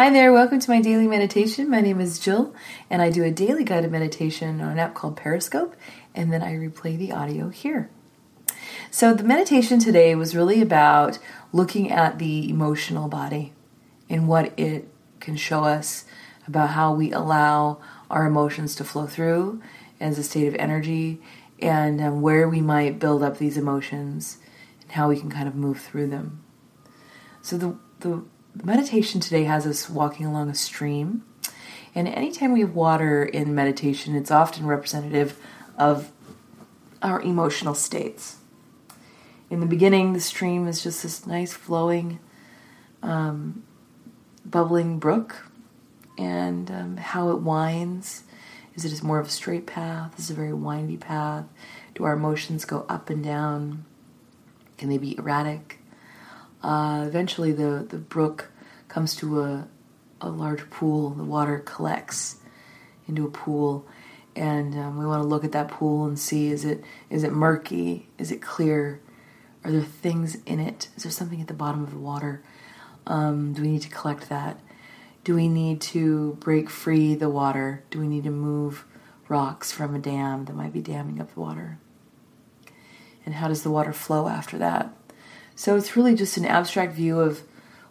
Hi there, welcome to my daily meditation. My name is Jill, and I do a daily guided meditation on an app called Periscope, and then I replay the audio here. So, the meditation today was really about looking at the emotional body and what it can show us about how we allow our emotions to flow through as a state of energy and um, where we might build up these emotions and how we can kind of move through them. So, the, the the meditation today has us walking along a stream. And anytime we have water in meditation, it's often representative of our emotional states. In the beginning, the stream is just this nice flowing, um, bubbling brook. And um, how it winds is it is more of a straight path? Is it a very windy path? Do our emotions go up and down? Can they be erratic? Uh, eventually, the, the brook comes to a, a large pool. The water collects into a pool, and um, we want to look at that pool and see is it is it murky? Is it clear? Are there things in it? Is there something at the bottom of the water? Um, do we need to collect that? Do we need to break free the water? Do we need to move rocks from a dam that might be damming up the water? And how does the water flow after that? So it's really just an abstract view of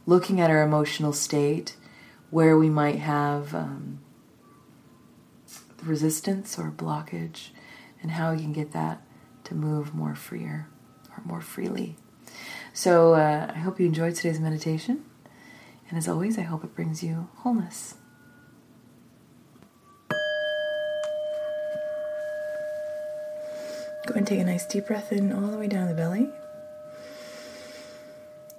looking at our emotional state, where we might have um, resistance or blockage, and how we can get that to move more freer or more freely. So uh, I hope you enjoyed today's meditation. And as always, I hope it brings you wholeness. Go and take a nice deep breath in all the way down the belly.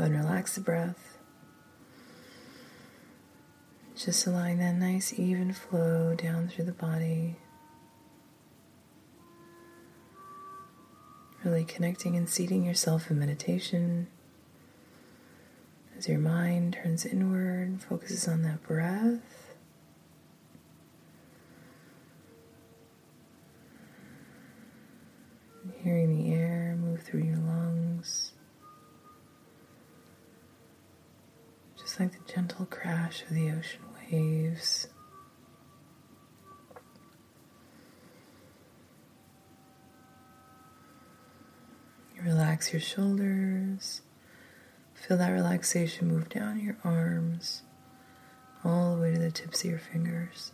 Go and relax the breath. Just allowing that nice even flow down through the body. Really connecting and seating yourself in meditation. As your mind turns inward, focuses on that breath. Crash of the ocean waves. Relax your shoulders. Feel that relaxation move down your arms, all the way to the tips of your fingers.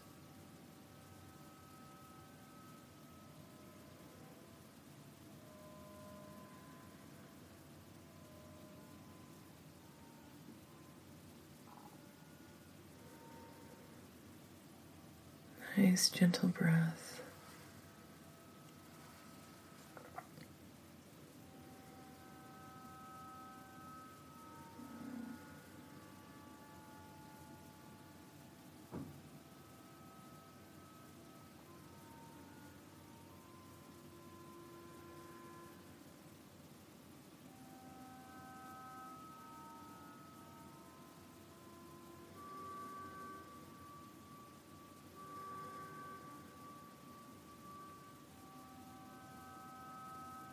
Nice, gentle breath.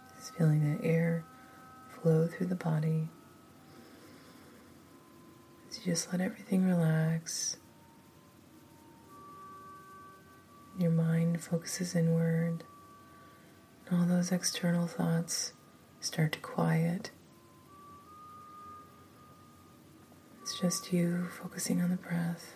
Just feeling that air flow through the body. As you just let everything relax. Your mind focuses inward, and all those external thoughts start to quiet. It's just you focusing on the breath.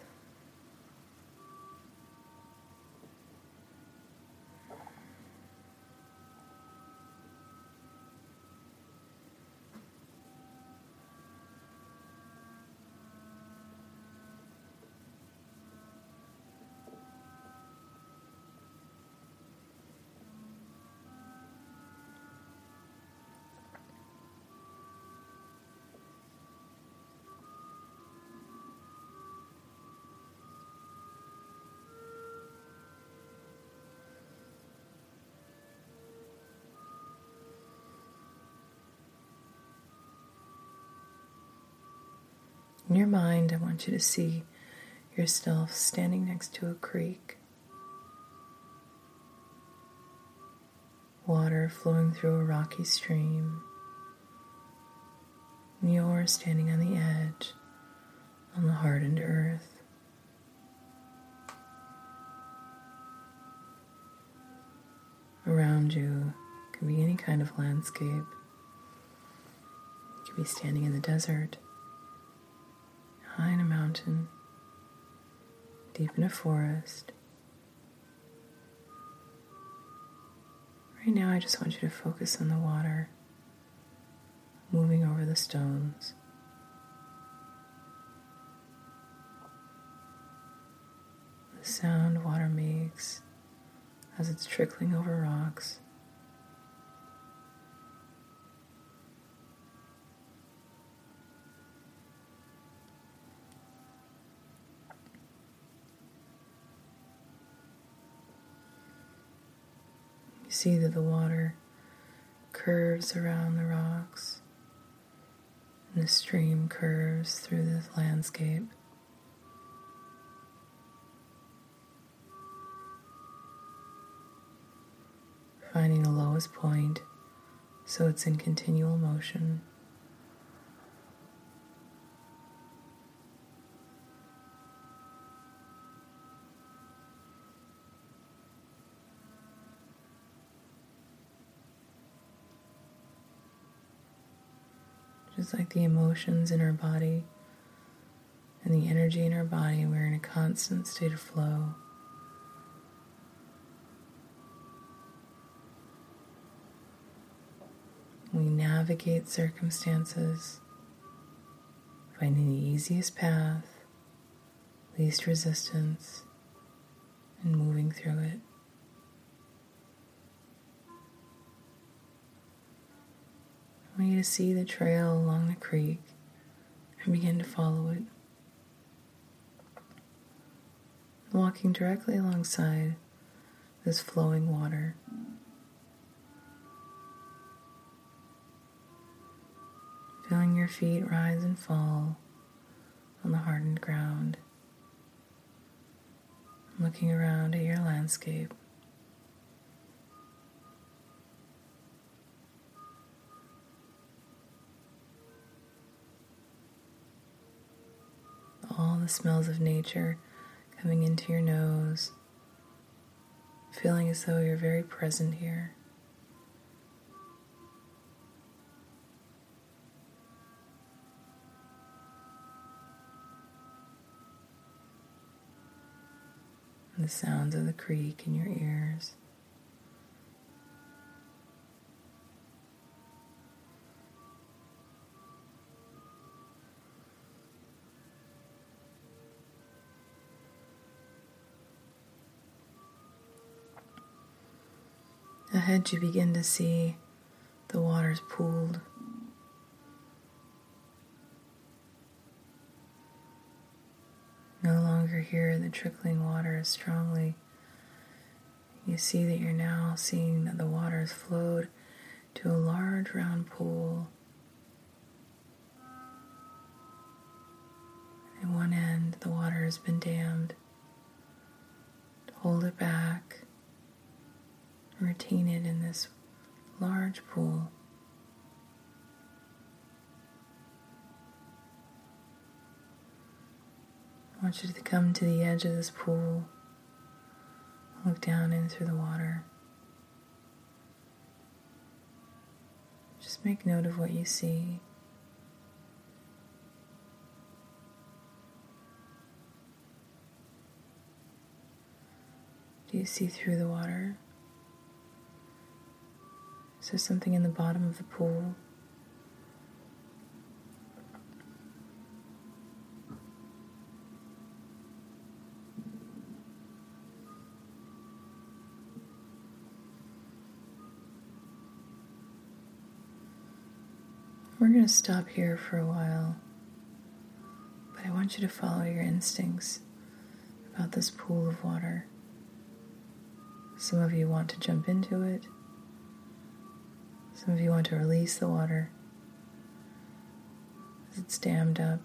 In your mind, I want you to see yourself standing next to a creek. Water flowing through a rocky stream. And you're standing on the edge on the hardened earth. Around you can be any kind of landscape. You could be standing in the desert high in a mountain, deep in a forest. Right now, I just want you to focus on the water moving over the stones. The sound water makes as it's trickling over rocks. You see that the water curves around the rocks and the stream curves through the landscape. Finding the lowest point so it's in continual motion. Just like the emotions in our body and the energy in our body, we're in a constant state of flow. We navigate circumstances, finding the easiest path, least resistance, and moving through it. Want you to see the trail along the creek and begin to follow it. Walking directly alongside this flowing water. Feeling your feet rise and fall on the hardened ground. Looking around at your landscape. All the smells of nature coming into your nose, feeling as though you're very present here. The sounds of the creek in your ears. Ahead, you begin to see the waters pooled. No longer hear the trickling water as strongly. You see that you're now seeing that the water has flowed to a large round pool. At one end, the water has been dammed to hold it back retain it in this large pool. I want you to come to the edge of this pool, look down in through the water. Just make note of what you see. Do you see through the water? Is something in the bottom of the pool? We're going to stop here for a while, but I want you to follow your instincts about this pool of water. Some of you want to jump into it, some of you want to release the water as it's dammed up.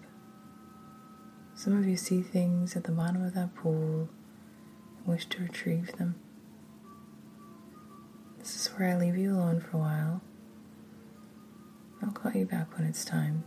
Some of you see things at the bottom of that pool and wish to retrieve them. This is where I leave you alone for a while. I'll call you back when it's time.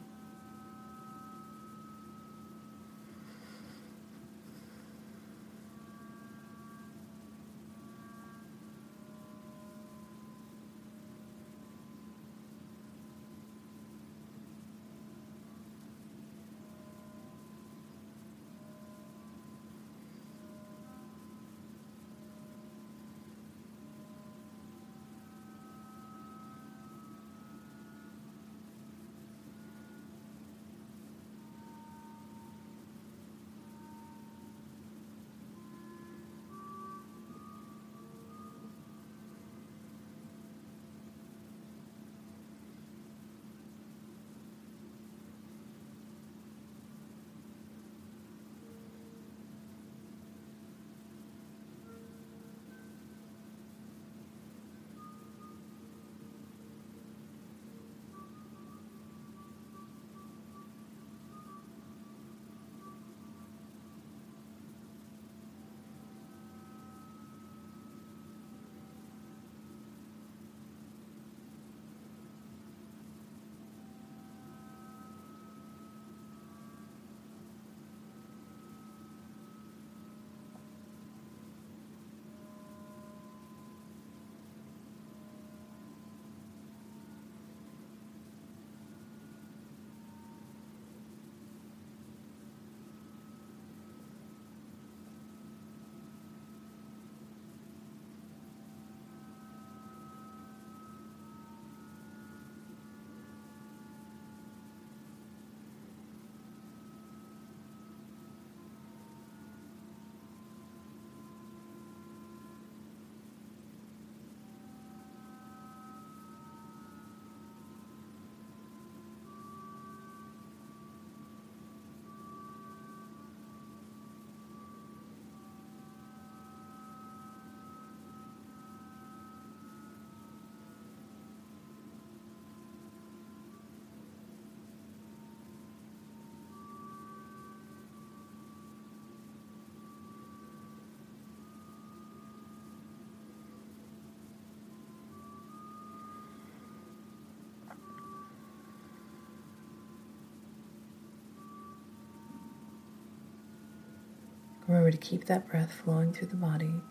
Remember to keep that breath flowing through the body.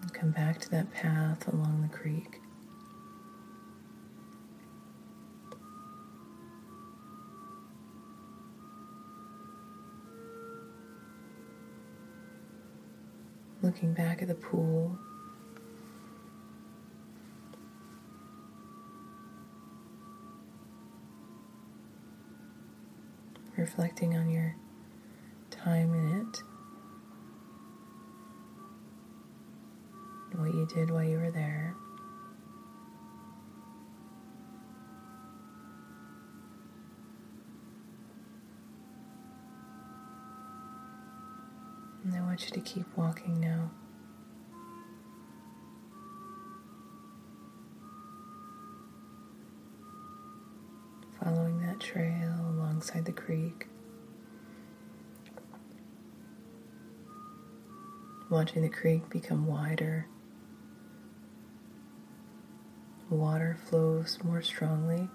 And come back to that path along the creek. Looking back at the pool. Reflecting on your time in it, what you did while you were there. Want you to keep walking now. Following that trail alongside the creek. Watching the creek become wider. Water flows more strongly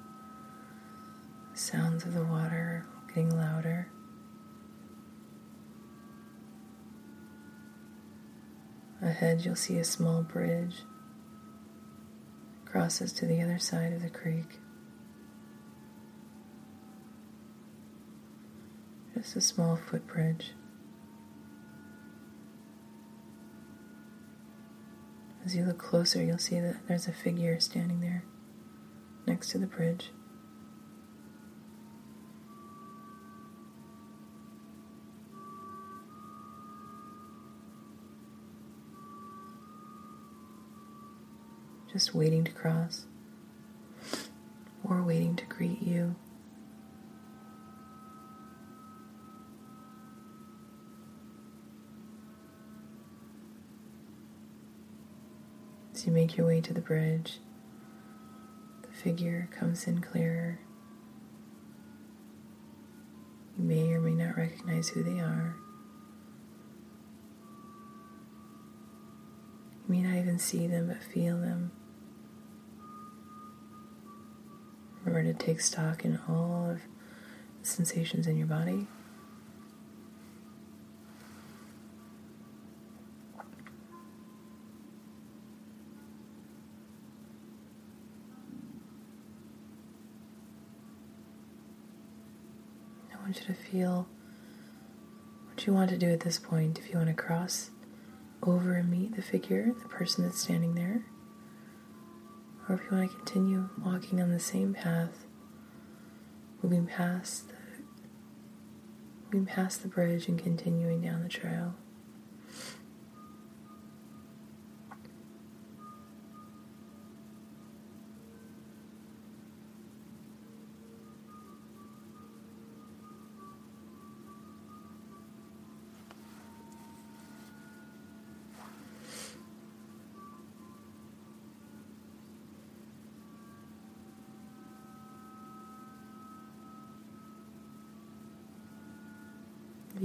Sounds of the water getting louder. Ahead, you'll see a small bridge crosses to the other side of the creek. Just a small footbridge. As you look closer, you'll see that there's a figure standing there next to the bridge. Just waiting to cross or waiting to greet you. As you make your way to the bridge, the figure comes in clearer. You may or may not recognize who they are. You may not even see them, but feel them. Remember to take stock in all of the sensations in your body. I want you to feel what you want to do at this point. If you want to cross over and meet the figure, the person that's standing there, or if you want to continue walking on the same path, moving past the, moving past the bridge and continuing down the trail.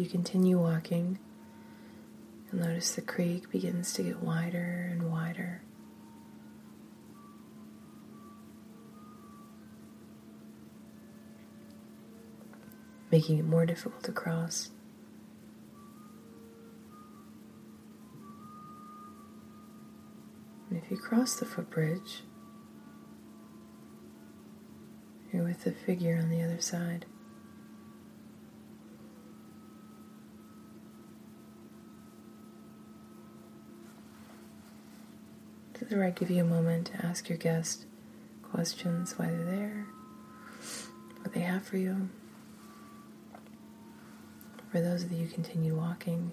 You continue walking, you'll notice the creek begins to get wider and wider. Making it more difficult to cross. And if you cross the footbridge, you're with the figure on the other side. Where I give you a moment to ask your guest questions why they're there, what they have for you. For those of you continue walking,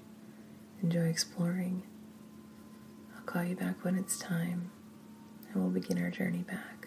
enjoy exploring, I'll call you back when it's time and we'll begin our journey back.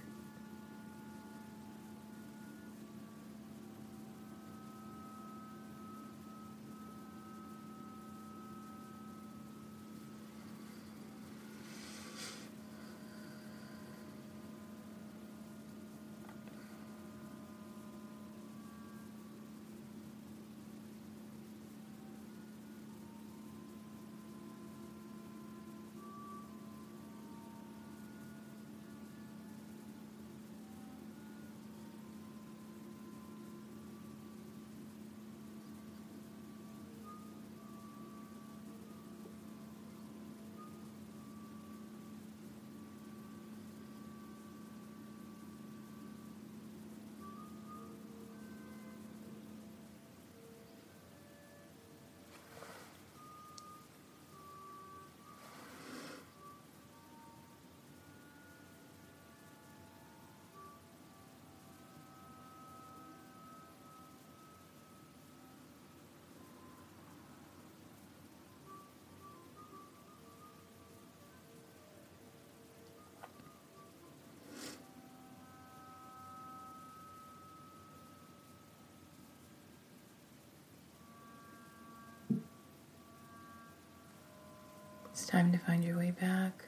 It's time to find your way back.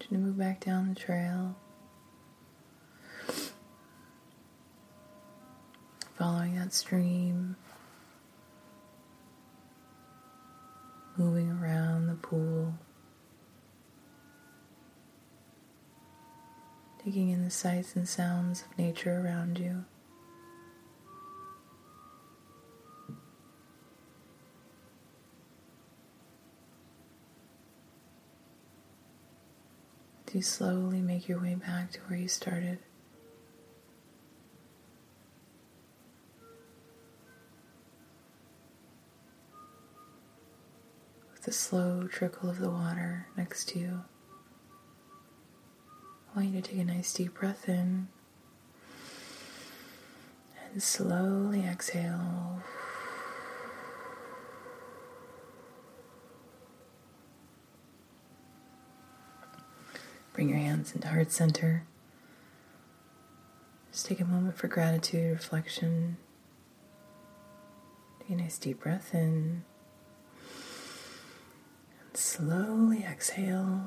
To move back down the trail. Following that stream. Moving around the pool. taking in the sights and sounds of nature around you. You slowly make your way back to where you started? With the slow trickle of the water next to you. I want you to take a nice deep breath in and slowly exhale. Bring your hands into heart center. Just take a moment for gratitude, reflection. Take a nice deep breath in. And slowly exhale.